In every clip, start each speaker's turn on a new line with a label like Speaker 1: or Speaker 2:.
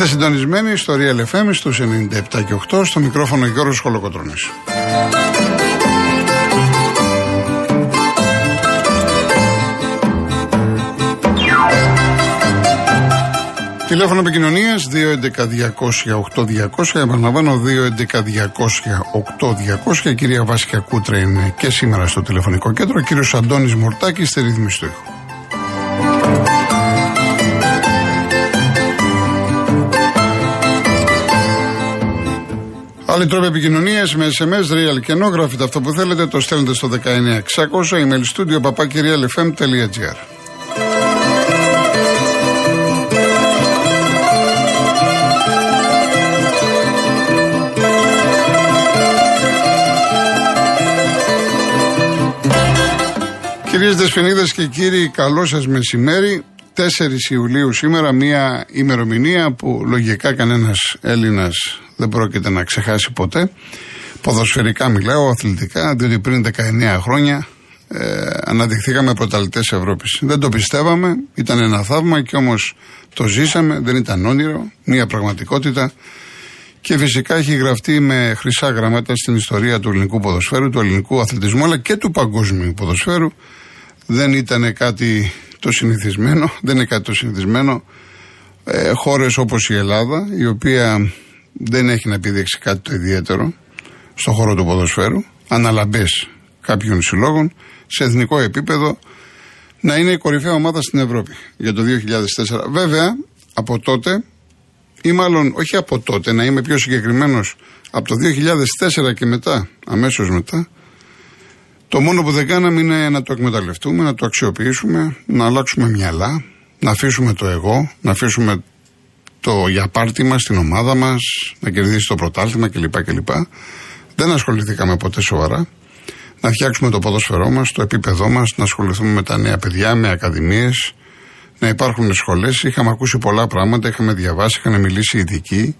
Speaker 1: Είστε συντονισμένοι στο Real FM στους 97 και 8 στο μικρόφωνο Γιώργος Χολοκοτρώνης. Τηλέφωνο επικοινωνίας 211-200-8200. Επαναλαμβάνω 211-200-8200. Η κυρία Βάσια Κούτρα είναι και σήμερα στο τηλεφωνικό κέντρο. Ο κύριο Αντώνη Μορτάκη στη ρύθμιση του ήχου. Άλλοι τρόποι επικοινωνίας με SMS, real και ενώ γράφετε αυτό που θέλετε, το στέλνετε στο 19600 email studio papakirialfm.gr. Κυρίες Δεσποινίδες και κύριοι, καλό σας μεσημέρι. 4 Ιουλίου σήμερα, μια ημερομηνία που λογικά κανένας Έλληνας δεν πρόκειται να ξεχάσει ποτέ. Ποδοσφαιρικά μιλάω, αθλητικά, διότι πριν 19 χρόνια ε, αναδειχθήκαμε πρωταλητές Ευρώπης. Δεν το πιστεύαμε, ήταν ένα θαύμα και όμως το ζήσαμε, δεν ήταν όνειρο, μια πραγματικότητα. Και φυσικά έχει γραφτεί με χρυσά γραμμάτα στην ιστορία του ελληνικού ποδοσφαίρου, του ελληνικού αθλητισμού αλλά και του παγκόσμιου ποδοσφαίρου δεν ήταν κάτι το συνηθισμένο, δεν είναι κάτι το συνηθισμένο. Ε, χώρες όπως η Ελλάδα, η οποία δεν έχει να επιδείξει κάτι το ιδιαίτερο στον χώρο του ποδοσφαίρου, αναλαμπές κάποιων συλλόγων, σε εθνικό επίπεδο, να είναι η κορυφαία ομάδα στην Ευρώπη για το 2004. Βέβαια, από τότε, ή μάλλον όχι από τότε, να είμαι πιο συγκεκριμένος, από το 2004 και μετά, αμέσως μετά, το μόνο που δεν κάναμε είναι να το εκμεταλλευτούμε, να το αξιοποιήσουμε, να αλλάξουμε μυαλά, να αφήσουμε το εγώ, να αφήσουμε το για πάρτι μας, την ομάδα μας, να κερδίσει το πρωτάθλημα κλπ. κλπ. Δεν ασχοληθήκαμε ποτέ σοβαρά. Να φτιάξουμε το ποδόσφαιρό μας, το επίπεδό μας, να ασχοληθούμε με τα νέα παιδιά, με ακαδημίες, να υπάρχουν σχολές. Είχαμε ακούσει πολλά πράγματα, είχαμε διαβάσει, είχαν μιλήσει ειδικοί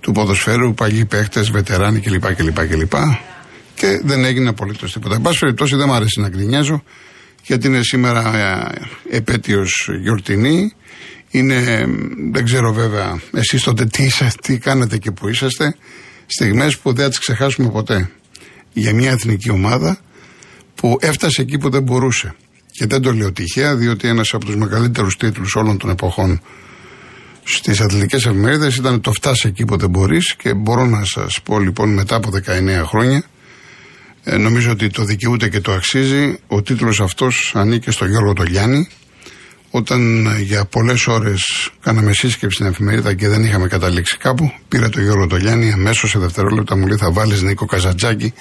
Speaker 1: του ποδοσφαίρου, παλιοί παίχτες, βετεράνοι κλπ. κλπ, κλπ και δεν έγινε απολύτως τίποτα. Εν πάση περιπτώσει δεν μου αρέσει να γκρινιάζω, γιατί είναι σήμερα ε, επέτειος γιορτινή. Είναι, δεν ξέρω βέβαια εσείς τότε τι, τι κάνετε και που είσαστε. Στιγμές που δεν θα τις ξεχάσουμε ποτέ. Για μια εθνική ομάδα που έφτασε εκεί που δεν μπορούσε. Και δεν το λέω τυχαία, διότι ένας από τους μεγαλύτερους τίτλους όλων των εποχών στις αθλητικές εφημερίδες ήταν το φτάσει εκεί που δεν μπορείς. Και μπορώ να σας πω λοιπόν μετά από 19 χρόνια ε, νομίζω ότι το δικαιούται και το αξίζει. Ο τίτλος αυτός ανήκει στο Γιώργο Τολιάνη. Όταν ε, για πολλές ώρες κάναμε σύσκεψη στην εφημερίδα και δεν είχαμε καταλήξει κάπου, πήρα το Γιώργο Τολιάνη αμέσως σε δευτερόλεπτα μου λέει θα βάλεις Νίκο Καζατζάκη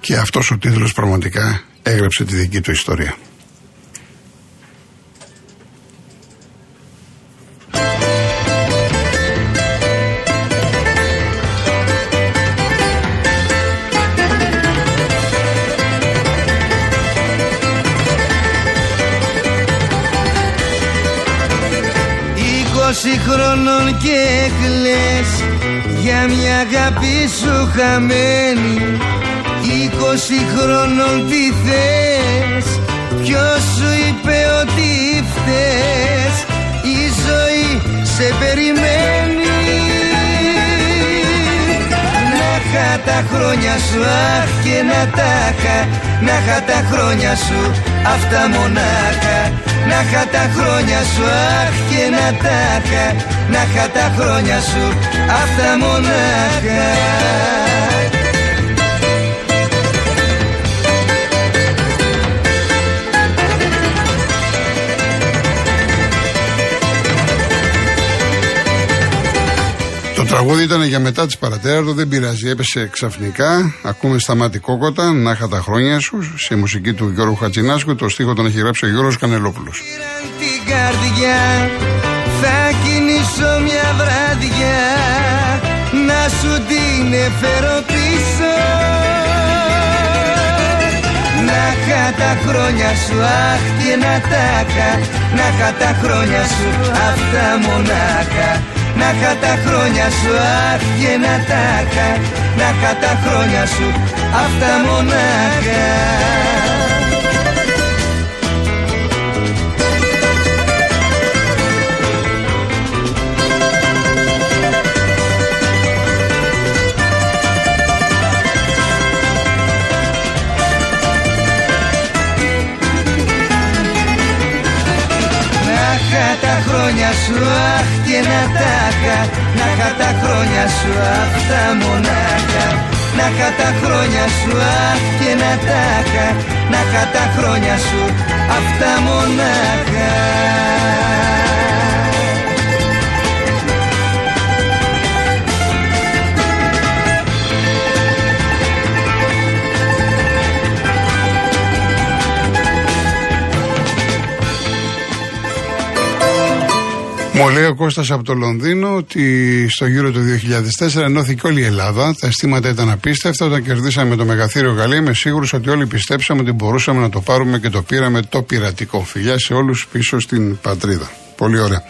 Speaker 1: και αυτός ο τίτλος πραγματικά έγραψε τη δική του ιστορία.
Speaker 2: Είκοσι χρόνων και κλαις για μια αγάπη σου χαμένη. Είκοσι χρόνων τι θες Ποιος σου είπε ότι φταίς. Η ζωή σε περιμένει. Να είχα τα χρόνια σου αχ και να τα είχα Να είχα τα χρόνια σου αυτά μονάχα να είχα τα χρόνια σου αχ και να τα είχα. Να είχα τα χρόνια σου αυτά μονάχα
Speaker 1: τραγούδι ήταν για μετά της παρατέρας δεν πειράζει, έπεσε ξαφνικά. Ακούμε σταμάτη κόκοτα, να είχα τα χρόνια σου, σε μουσική του Γιώργου Χατζινάσκου. Το στίχο τον έχει γράψει ο Γιώργος Κανελόπουλος.
Speaker 2: την καρδιά, θα κινήσω μια βράδια, να σου την εφέρω πίσω. Να είχα τα χρόνια σου, αχ και να τα είχα, να είχα τα χρόνια σου, αυτά μονάχα. Να είχα τα χρόνια σου αχ και να τα είχα Να είχα τα χρόνια σου αυτά μονάχα σου αχ και να τα Να είχα τα χρόνια σου αυτά μονάχα. Να είχα τα χρόνια σου αχ και να τα Να είχα τα χρόνια σου αυτά μονάχα
Speaker 1: Μου λέει ο Κώστας από το Λονδίνο ότι στο γύρο του 2004 ενώθηκε όλη η Ελλάδα. Τα αισθήματα ήταν απίστευτα. Όταν κερδίσαμε το μεγαθύριο Γαλλία, είμαι σίγουρος ότι όλοι πιστέψαμε ότι μπορούσαμε να το πάρουμε και το πήραμε το πειρατικό. Φιλιά σε όλους πίσω στην πατρίδα. Πολύ ωραία.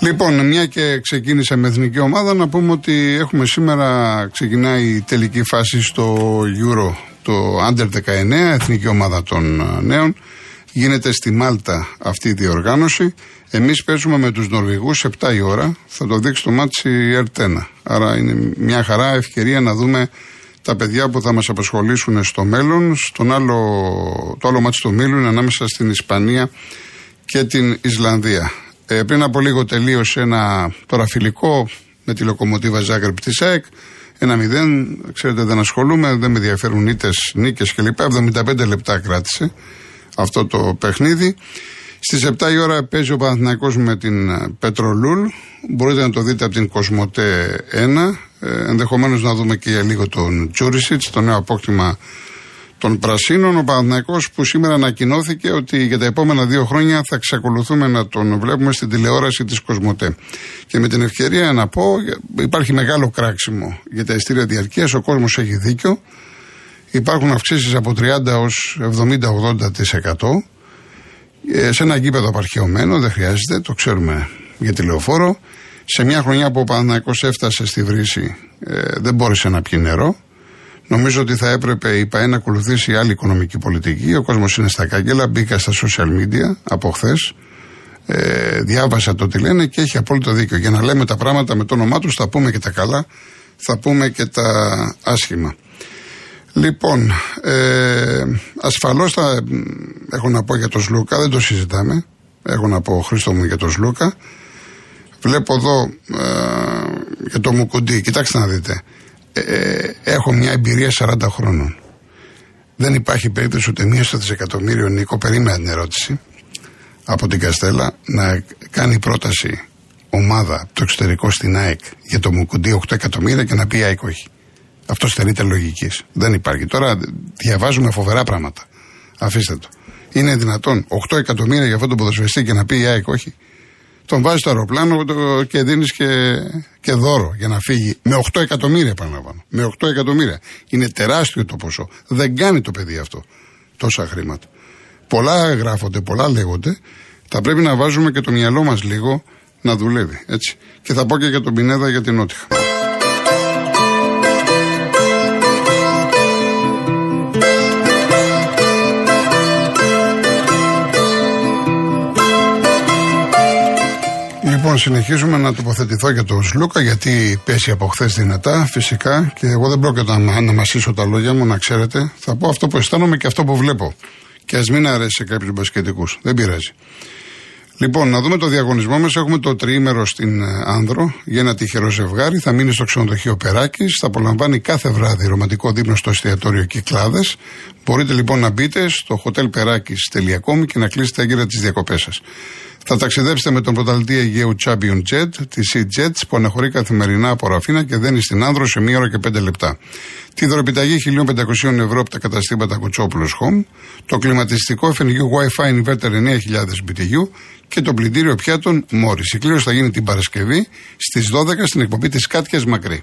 Speaker 1: Λοιπόν, μια και ξεκίνησε με εθνική ομάδα, να πούμε ότι έχουμε σήμερα ξεκινάει η τελική φάση στο Euro, το Under 19, εθνική ομάδα των νέων. Γίνεται στη Μάλτα αυτή η διοργάνωση. Εμείς παίζουμε με τους Νορβηγούς 7 η ώρα. Θα το δείξει το μάτσι η ΕΡΤ1. Άρα είναι μια χαρά ευκαιρία να δούμε τα παιδιά που θα μας απασχολήσουν στο μέλλον. Στον άλλο, το άλλο μάτσι του ομίλου είναι ανάμεσα στην Ισπανία και την Ισλανδία. Ε, πριν από λίγο τελείωσε ένα τώρα φιλικό με τη λοκομοτίβα Ζάγκρεπ της ΑΕΚ. Ένα μηδέν, ξέρετε δεν ασχολούμαι, δεν με ενδιαφέρουν είτε νίκες κλπ. 75 λεπτά κράτησε αυτό το παιχνίδι. Στις 7 η ώρα παίζει ο Παναθηναϊκός με την ε, Πετρολούλ. Μπορείτε να το δείτε από την Κοσμοτέ 1. Ε, Ενδεχομένως να δούμε και για λίγο τον Τζούρισιτς, το νέο απόκτημα των Πρασίνων. Ο Παναθηναϊκός που σήμερα ανακοινώθηκε ότι για τα επόμενα δύο χρόνια θα εξακολουθούμε να τον βλέπουμε στην τηλεόραση της Κοσμοτέ. Και με την ευκαιρία να πω, υπάρχει μεγάλο κράξιμο για τα ειστήρια διαρκείας. Ο κόσμος έχει δίκιο. Υπάρχουν αυξήσεις από 30 έως 70-80%. Ε, σε ένα γήπεδο απαρχαιωμένο, δεν χρειάζεται, το ξέρουμε για τηλεοφόρο. Σε μια χρονιά που ο Παναθηναϊκός έφτασε στη βρύση, ε, δεν μπόρεσε να πιει νερό. Νομίζω ότι θα έπρεπε η ΠαΕ να ακολουθήσει άλλη οικονομική πολιτική. Ο κόσμος είναι στα κάγκελα. Μπήκα στα social media από χθες. Ε, διάβασα το τι λένε και έχει απόλυτο δίκιο. Για να λέμε τα πράγματα με το όνομά τους, θα πούμε και τα καλά, θα πούμε και τα άσχημα. Λοιπόν, ε, ασφαλώς θα έχω να πω για τον Σλούκα, δεν το συζητάμε. Έχω να πω Χρήστο μου για τον Σλούκα. Βλέπω εδώ ε, για το Μουκουντή, κοιτάξτε να δείτε. Ε, ε, έχω μια εμπειρία 40 χρόνων. Δεν υπάρχει περίπτωση ούτε μία στο δισεκατομμύριο Νίκο, περίμενα την ερώτηση από την Καστέλα να κάνει πρόταση ομάδα το εξωτερικό στην ΑΕΚ για το Μουκουντή 8 εκατομμύρια και να πει η ΑΕΚ όχι. Αυτό στερείται λογικής. Δεν υπάρχει. Τώρα διαβάζουμε φοβερά πράγματα. Αφήστε το. Είναι δυνατόν 8 εκατομμύρια για αυτό το ποδοσφαιριστή και να πει η ΑΕΚ όχι. Τον βάζει στο αεροπλάνο και δίνεις και, και δώρο για να φύγει. Με 8 εκατομμύρια επαναλαμβάνω. Με 8 εκατομμύρια. Είναι τεράστιο το ποσό. Δεν κάνει το παιδί αυτό τόσα χρήματα. Πολλά γράφονται, πολλά λέγονται. Θα πρέπει να βάζουμε και το μυαλό μας λίγο να δουλεύει. Έτσι. Και θα πω και για τον Πινέδα για την Νότια. Λοιπόν, συνεχίζουμε να τοποθετηθώ για τον Σλούκα, γιατί πέσει από χθες δυνατά, φυσικά, και εγώ δεν πρόκειται να, να μασίσω τα λόγια μου, να ξέρετε. Θα πω αυτό που αισθάνομαι και αυτό που βλέπω. Και ας μην αρέσει σε κάποιους μπασκετικούς. Δεν πειράζει. Λοιπόν, να δούμε το διαγωνισμό μας. Έχουμε το τριήμερο στην ε, Άνδρο για ένα τυχερό ζευγάρι. Θα μείνει στο ξενοδοχείο Περάκης. Θα απολαμβάνει κάθε βράδυ ρομαντικό δείπνο στο εστιατόριο Κυκλάδες. Μπορείτε λοιπόν να μπείτε στο hotelperakis.com και να κλείσετε έγκαιρα τις διακοπές σας. Θα ταξιδέψετε με τον πρωταθλητή Αιγαίου Champion Jet, τη Sea Jets, που αναχωρεί καθημερινά από Ραφίνα και δένει στην Άνδρο σε μία ώρα και πέντε λεπτά. Τη δωρεπιταγή 1.500 ευρώ από τα καταστήματα Κουτσόπουλος Home, το κλιματιστικό FNU Wi-Fi Inverter 9.000 BTU και το πλυντήριο πιάτων Μόρι. Η κλήρωση θα γίνει την Παρασκευή στις 12 στην εκπομπή της Κάτια Μακρύ.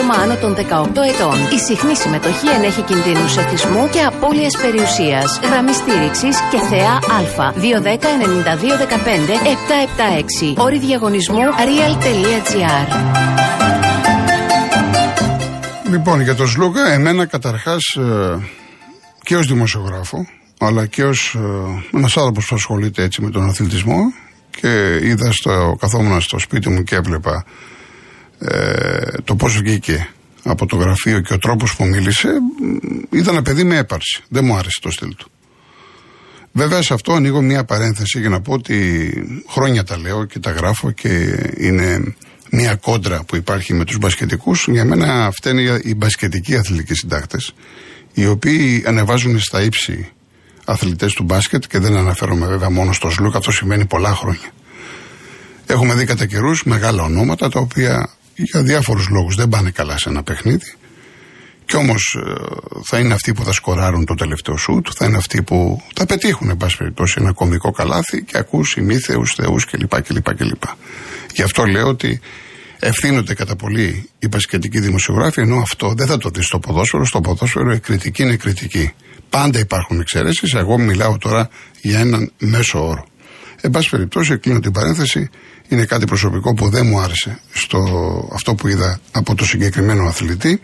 Speaker 3: άτομα άνω των 18 ετών. Η συχνή συμμετοχή ενέχει κινδύνου εθισμού και απώλειας περιουσίας. Γραμμή στήριξης και θεά Α. 210-9215-776. Όρη διαγωνισμού real.gr.
Speaker 1: Λοιπόν, για τον Σλούκα, εμένα καταρχάς ε, και ως δημοσιογράφο, αλλά και ως ε, ένας άνθρωπος που ασχολείται έτσι με τον αθλητισμό και είδα στο, καθόμουν στο σπίτι μου και έβλεπα ε, το πώς βγήκε από το γραφείο και ο τρόπος που μίλησε, ήταν ένα παιδί με έπαρση. Δεν μου άρεσε το στυλ του. Βέβαια σε αυτό ανοίγω μια παρένθεση για να πω ότι χρόνια τα λέω και τα γράφω και είναι μια κόντρα που υπάρχει με τους μπασκετικούς. Για μένα φταίνει οι μπασκετικοί αθλητικοί συντάκτες οι οποίοι ανεβάζουν στα ύψη αθλητές του μπάσκετ και δεν αναφέρομαι βέβαια μόνο στο Σλούκ, αυτό σημαίνει πολλά χρόνια. Έχουμε δει κατά καιρούς μεγάλα ονόματα τα οποία για διάφορους λόγους δεν πάνε καλά σε ένα παιχνίδι κι όμως ε, θα είναι αυτοί που θα σκοράρουν το τελευταίο σουτ, θα είναι αυτοί που θα πετύχουν, εν πάση περιπτώσει, ένα κομβικό καλάθι και ακούς ημίθεους, θεούς κλπ, κλπ, κλπ. Γι' αυτό λέω ότι ευθύνονται κατά πολύ οι πασχετικοί δημοσιογράφοι, ενώ αυτό δεν θα το δεις στο ποδόσφαιρο. Στο ποδόσφαιρο η κριτική είναι κριτική. Πάντα υπάρχουν εξαιρέσεις. Εγώ μιλάω τώρα για έναν μέσο όρο. Εν πάση περιπτώσει, κλείνω την παρένθεση. Είναι κάτι προσωπικό που δεν μου άρεσε στο αυτό που είδα από το συγκεκριμένο αθλητή.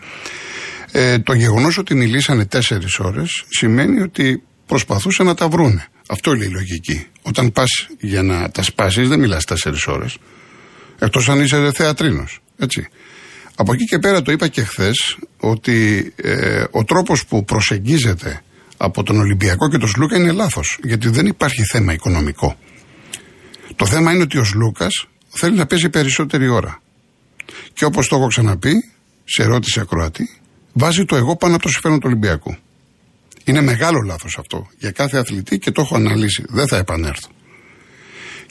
Speaker 1: Ε, το γεγονός ότι μιλήσανε τέσσερις ώρες σημαίνει ότι προσπαθούσαν να τα βρούνε. Αυτό είναι η λογική. Όταν πας για να τα σπάσεις, δεν μιλάς τέσσερις ώρες. Εκτός αν είσαι θεατρίνος. Έτσι. Από εκεί και πέρα το είπα και χθες ότι ε, ο τρόπος που προσεγγίζεται από τον Ολυμπιακό και τον Σλούκα είναι λάθος. Γιατί δεν υπάρχει θέμα οικονομικό. Το θέμα είναι ότι ο Σλούκας θέλει να παίζει περισσότερη ώρα. Και όπως το έχω ξαναπεί, σε ερώτηση ακροατή, βάζει το εγώ πάνω από το συμφέρον του Ολυμπιακού. Είναι μεγάλο λάθος αυτό για κάθε αθλητή και το έχω αναλύσει. Δεν θα επανέλθω.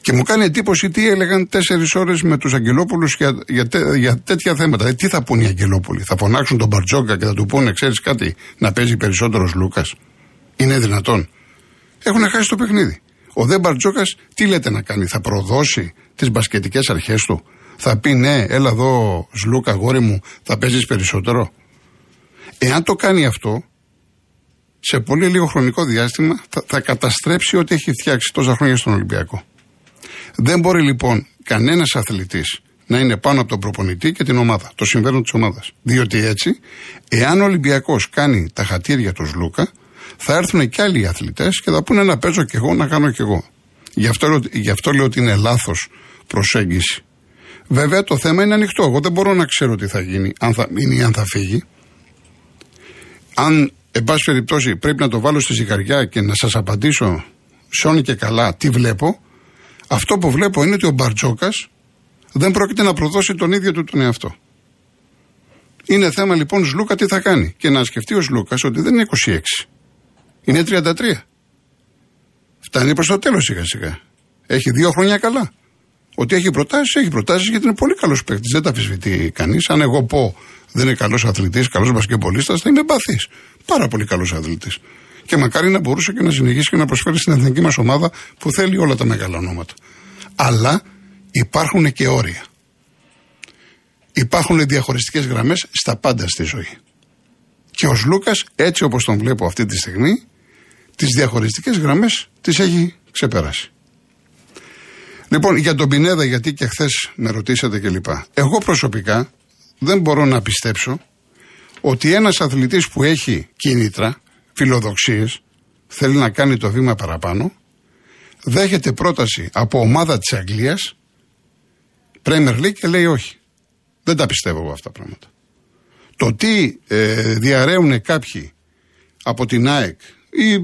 Speaker 1: Και μου κάνει εντύπωση τι έλεγαν τέσσερις ώρες με τους Αγγελόπουλους για, για, για, τέτοια θέματα. Ε, τι θα πούνε οι Αγγελόπουλοι, θα φωνάξουν τον Μπαρτζόκα και θα του πούνε, ξέρεις κάτι, να παίζει περισσότερο Λούκα. Είναι δυνατόν; Έχουν χάσει το παιχνίδι. Ο Δε Μπαρτζόκας τι λέτε να κάνει, θα προδώσει τις μπασκετικές αρχές του; Θα πει ναι, έλα εδώ, Σλούκα, γόρι μου, θα παίζεις περισσότερο. Εάν το κάνει αυτό, σε πολύ λίγο χρονικό διάστημα θα, θα καταστρέψει ό,τι έχει φτιάξει τόσα χρόνια στον Ολυμπιακό. Δεν μπορεί λοιπόν κανένας αθλητής να είναι πάνω από τον προπονητή και την ομάδα, το συμφέρον της ομάδας. Διότι έτσι, εάν ο Ολυμπιακός κάνει τα χατήρια του Λούκα, θα έρθουν και άλλοι αθλητές και θα πούνε να παίζω κι εγώ, να κάνω κι εγώ. Γι' αυτό, γι αυτό λέω ότι είναι λάθος προσέγγιση. Βέβαια το θέμα είναι ανοιχτό. Εγώ δεν μπορώ να ξέρω τι θα γίνει, αν θα μείνει ή αν θα φύγει. Αν, εν πάση περιπτώσει, πρέπει να το βάλω στη ζυγαριά και να σας απαντήσω σώνει και καλά τι βλέπω, αυτό που βλέπω είναι ότι ο Μπαρτζόκας δεν πρόκειται να προδώσει τον ίδιο του τον εαυτό. Είναι θέμα λοιπόν Σλούκα τι θα κάνει. Και να σκεφτεί ο Σλούκας ότι δεν είναι 26. Είναι 33. Φτάνει προς το τέλος σιγά σιγά. Έχει δύο χρόνια καλά. Ότι έχει προτάσεις, έχει προτάσεις γιατί είναι πολύ καλός παίκτης. Δεν τα αφισβητεί κανείς. Αν εγώ πω δεν είναι καλός αθλητής, καλός μπασκεμπολίστα, θα είμαι εμπαθής. Πάρα πολύ καλός αθλητής. Και μακάρι να μπορούσε και να συνεχίσει και να προσφέρει στην εθνική μας ομάδα που θέλει όλα τα μεγάλα ονόματα. Αλλά υπάρχουν και όρια. Υπάρχουν διαχωριστικές γραμμές στα πάντα στη ζωή. Και ο Λούκα, έτσι όπως τον βλέπω αυτή τη στιγμή, τις διαχωριστικές γραμμές τις έχει ξεπεράσει. Λοιπόν, για τον Πινέδα, γιατί και χθες με ρωτήσατε κλπ. Εγώ προσωπικά δεν μπορώ να πιστέψω ότι ένας αθλητής που έχει κίνητρα, φιλοδοξίες, θέλει να κάνει το βήμα παραπάνω, δέχεται πρόταση από ομάδα της Αγγλίας, Premier League και λέει όχι. Δεν τα πιστεύω εγώ αυτά τα πράγματα. Το τι ε, διαραίουν κάποιοι από την ΑΕΚ ή ε,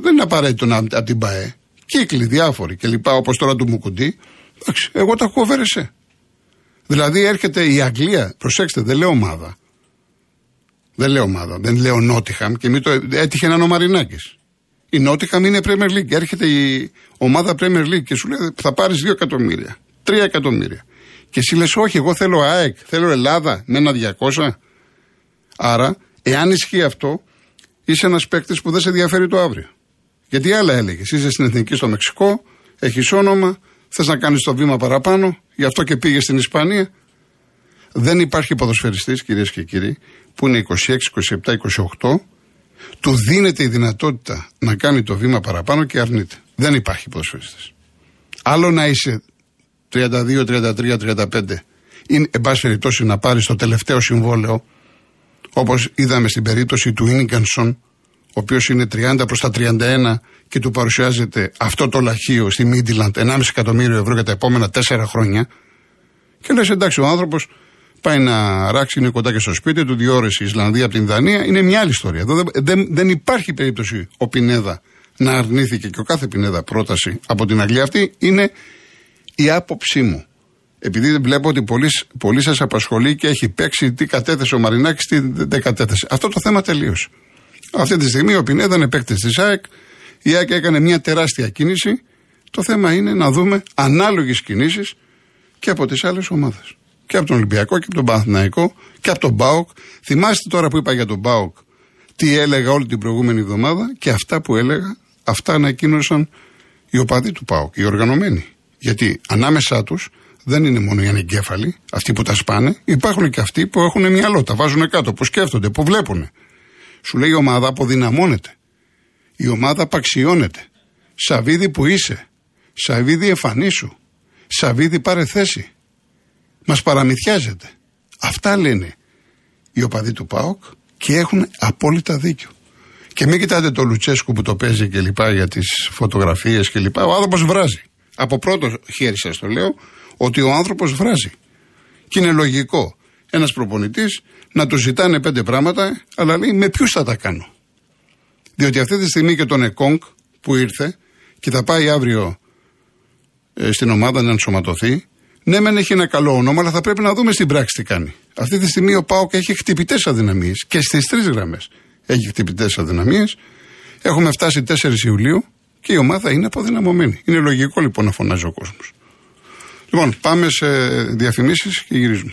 Speaker 1: δεν είναι απαραίτητο να από την ΠαΕ, κύκλοι διάφοροι και λοιπά όπως τώρα του Μουκουντή, εντάξει, εγώ τα έχω βέρεσε. Δηλαδή έρχεται η Αγγλία, προσέξτε δεν λέω ομάδα, δεν λέω ομάδα, δεν λέω Νότιχαμ και μην το έτυχε να είναι ο Μαρινάκης. Η Νότιχαμ είναι Premier League. Έρχεται η ομάδα Premier League και σου λέει θα πάρεις 2 εκατομμύρια, 3 εκατομμύρια. Και εσύ λες, Όχι, εγώ θέλω ΑΕΚ, θέλω Ελλάδα με ένα 200. Άρα, εάν ισχύει αυτό, είσαι ένας παίκτης που δεν σε ενδιαφέρει το αύριο. Γιατί άλλα έλεγες. Είσαι στην εθνική στο Μεξικό, έχεις όνομα, θες να κάνεις το βήμα παραπάνω, γι' αυτό και πήγες στην Ισπανία. Δεν υπάρχει ποδοσφαιριστής, κυρίες και κύριοι, που είναι 26, 27, 28, του δίνεται η δυνατότητα να κάνει το βήμα παραπάνω και αρνείται. Δεν υπάρχει ποδοσφαιριστής. Άλλο να είσαι 32, 33, 35, ή εν πάση περιπτώσει να πάρεις το τελευταίο συμβόλαιο, όπως είδαμε στην περίπτωση του Ίνικανσον, ο οποίος είναι 30 προς τα 31 και του παρουσιάζεται αυτό το λαχείο στη Μίντιλαντ 1,5 εκατομμύριο ευρώ για τα επόμενα 4 χρόνια. Και λες, εντάξει, ο άνθρωπος πάει να ράξει, είναι κοντά και στο σπίτι του, δύο ώρες η Ισλανδία από την Δανία. Είναι μια άλλη ιστορία. Εδώ δεν, δεν, δεν υπάρχει περίπτωση ο Πινέδα να αρνήθηκε και ο κάθε Πινέδα πρόταση από την Αγγλία. Αυτή είναι η άποψή μου. Επειδή βλέπω ότι πολύς, πολύς σας απασχολεί και έχει παίξει τι κατέθεσε ο Μαρινάκης, τι δεν κατέθεσε. Αυτό το θέμα τελείωσε. Αυτή τη στιγμή ο Πινέδα είναι παίκτης της ΑΕΚ. Η ΑΕΚ έκανε μια τεράστια κίνηση. Το θέμα είναι να δούμε ανάλογες κινήσεις και από τις άλλες ομάδες. Και από τον Ολυμπιακό και από τον Παναθηναϊκό και από τον Μπάουκ. Θυμάστε τώρα που είπα για τον Μπάουκ τι έλεγα όλη την προηγούμενη εβδομάδα και αυτά που έλεγα, αυτά ανακοίνωσαν οι οπαδοί του ΠΑΟΚ, οι οργανωμένοι. Γιατί ανάμεσά τους δεν είναι μόνο οι ανεγκέφαλοι, αυτοί που τα σπάνε, υπάρχουν και αυτοί που έχουν μυαλό, τα βάζουν κάτω, που σκέφτονται, που βλέπουν. Σου λέει η ομάδα αποδυναμώνεται. Η ομάδα απαξιώνεται. Σαβίδι που είσαι. Σαβίδι εμφανίσου. Σαβίδι πάρε θέση. Μας παραμυθιάζεται. Αυτά λένε οι οπαδοί του ΠΑΟΚ και έχουν απόλυτα δίκιο. Και μην κοιτάτε το Λουτσέσκου που το παίζει και λοιπά για τις φωτογραφίες και λοιπά. Ο άνθρωπος βράζει. Από πρώτο χέρι σα το λέω ότι ο άνθρωπος βράζει. Και είναι λογικό ένας προπονητής να του ζητάνε πέντε πράγματα, αλλά λέει με ποιους θα τα κάνω; Διότι αυτή τη στιγμή και τον Εκόνγκ που ήρθε και θα πάει αύριο ε, στην ομάδα να ενσωματωθεί, ναι, μεν έχει ένα καλό όνομα, αλλά θα πρέπει να δούμε στην πράξη τι κάνει. Αυτή τη στιγμή ο Πάοκ έχει χτυπητές αδυναμίες και στις τρεις γραμμές έχει χτυπητές αδυναμίες. Έχουμε φτάσει 4 Ιουλίου και η ομάδα είναι αποδυναμωμένη. Είναι λογικό λοιπόν να φωνάζει ο κόσμος. Λοιπόν, πάμε σε διαφημίσεις και γυρίζουμε.